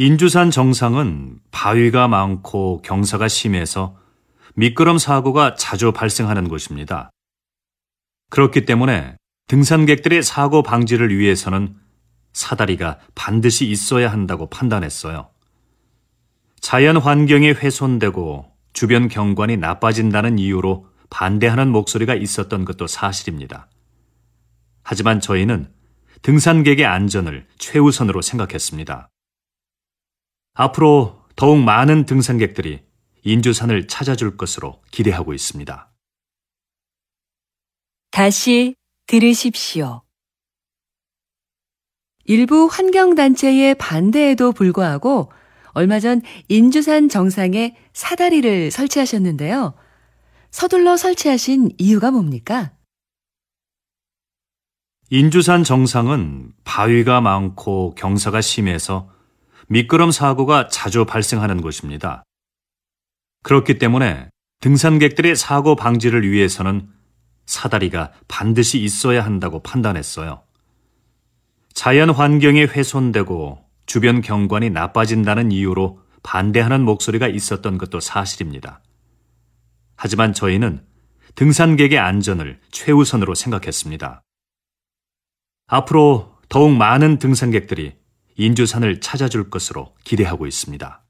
인주산 정상은 바위가 많고 경사가 심해서 미끄럼 사고가 자주 발생하는 곳입니다. 그렇기 때문에 등산객들의 사고 방지를 위해서는 사다리가 반드시 있어야 한다고 판단했어요. 자연 환경이 훼손되고 주변 경관이 나빠진다는 이유로 반대하는 목소리가 있었던 것도 사실입니다. 하지만 저희는 등산객의 안전을 최우선으로 생각했습니다. 앞으로 더욱 많은 등산객들이 인주산을 찾아줄 것으로 기대하고 있습니다. 다시 들으십시오. 일부 환경단체의 반대에도 불구하고 얼마 전 인주산 정상에 사다리를 설치하셨는데요. 서둘러 설치하신 이유가 뭡니까? 인주산 정상은 바위가 많고 경사가 심해서 미끄럼 사고가 자주 발생하는 곳입니다. 그렇기 때문에 등산객들의 사고 방지를 위해서는 사다리가 반드시 있어야 한다고 판단했어요. 자연 환경이 훼손되고 주변 경관이 나빠진다는 이유로 반대하는 목소리가 있었던 것도 사실입니다. 하지만 저희는 등산객의 안전을 최우선으로 생각했습니다. 앞으로 더욱 많은 등산객들이 인주산을 찾아줄 것으로 기대하고 있습니다. “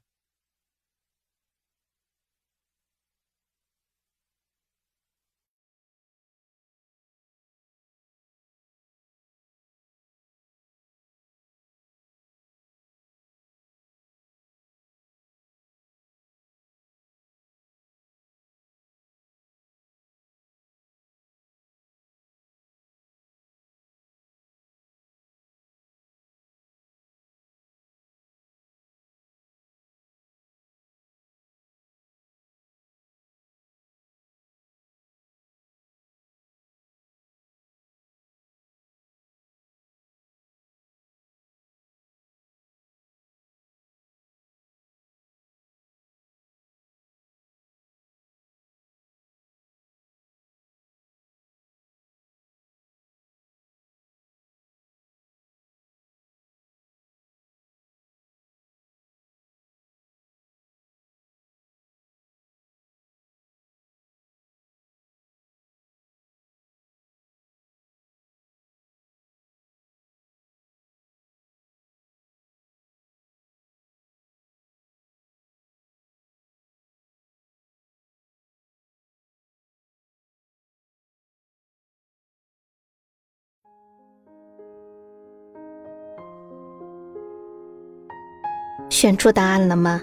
选出答案了吗？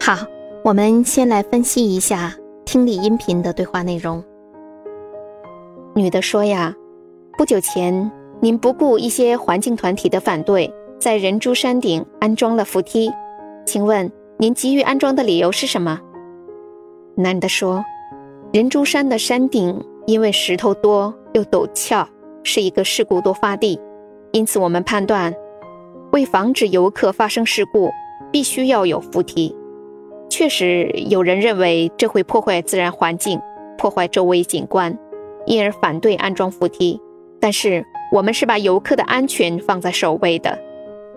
好，我们先来分析一下听力音频的对话内容。女的说呀，不久前您不顾一些环境团体的反对，在人珠山顶安装了扶梯，请问您急于安装的理由是什么？男的说，人珠山的山顶因为石头多又陡峭，是一个事故多发地，因此我们判断。为防止游客发生事故，必须要有扶梯。确实，有人认为这会破坏自然环境，破坏周围景观，因而反对安装扶梯。但是，我们是把游客的安全放在首位的。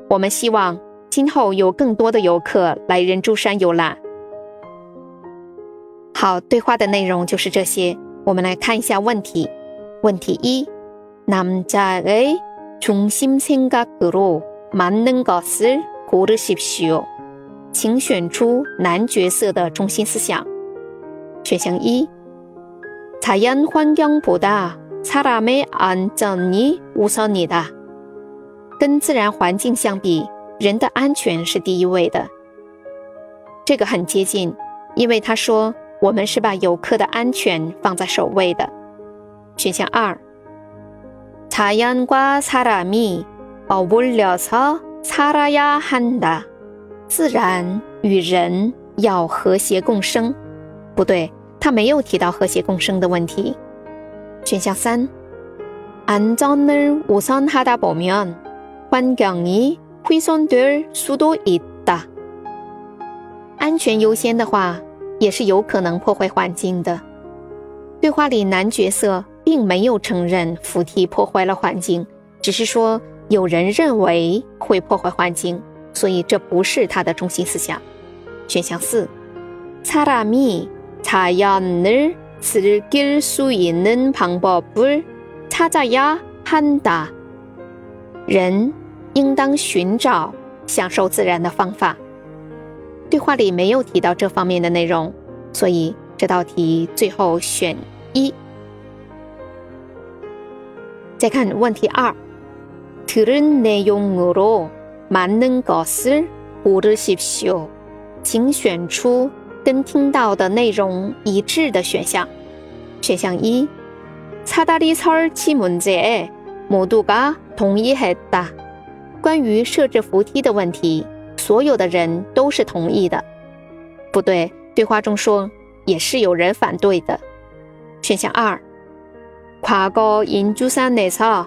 我们希望今后有更多的游客来人珠山游览。好，对话的内容就是这些。我们来看一下问题。问题一：남자의중심생각으로 맞는것을고르십시 오， 请选出男角色的中心思想。选项一：자연환경보다사람의안전이우선이 다。 跟自然环境相比，人的安全是第一位的。这个很接近，因为他说我们是把游客的安全放在首位的。选项二：자연과사람이 어울려서살아야한다。自然与人要和谐共生。不对，他没有提到和谐共生的问题。选项三，안전을우선하다보면환경이훼손될수도있다。安全优先的话，也是有可能破坏环境的。对话里男角色并没有承认扶梯破坏了环境，只是说 有人认为会破坏环境，所以这不是他的中心思想。选项四，사람이자연을즐길수있는방법을찾아야한 다。 人应当寻找享受自然的方法。对话里没有提到这方面的内容，所以这道题最后选一。再看问题二， 들은내용으로맞는것을고르십시 오， 请选出跟听到的内容一致的选项。选项一，사다리설치문제에모두가동의했 다。 关于设置扶梯的问题，所有的人都是同意的。不对，对话中说也是有人反对的。选项二。과거인주산에서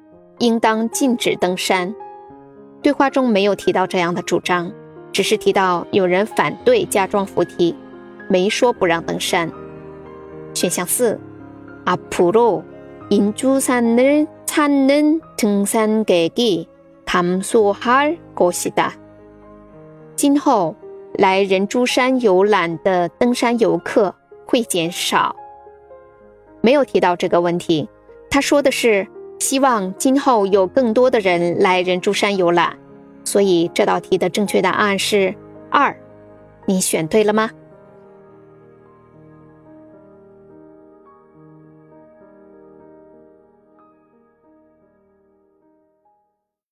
应当禁止登山。对话中没有提到这样的主张，只是提到有人反对加装扶梯，没说不让登山。选项四，앞으로인주산을찾는등산객이감소할것이 다。 今后来人珠山游览的登山游客会减少。没有提到这个问题。他说的是 希望今后有更多的人来人珠山游览，所以这道题的正确答案是二。你选对了吗？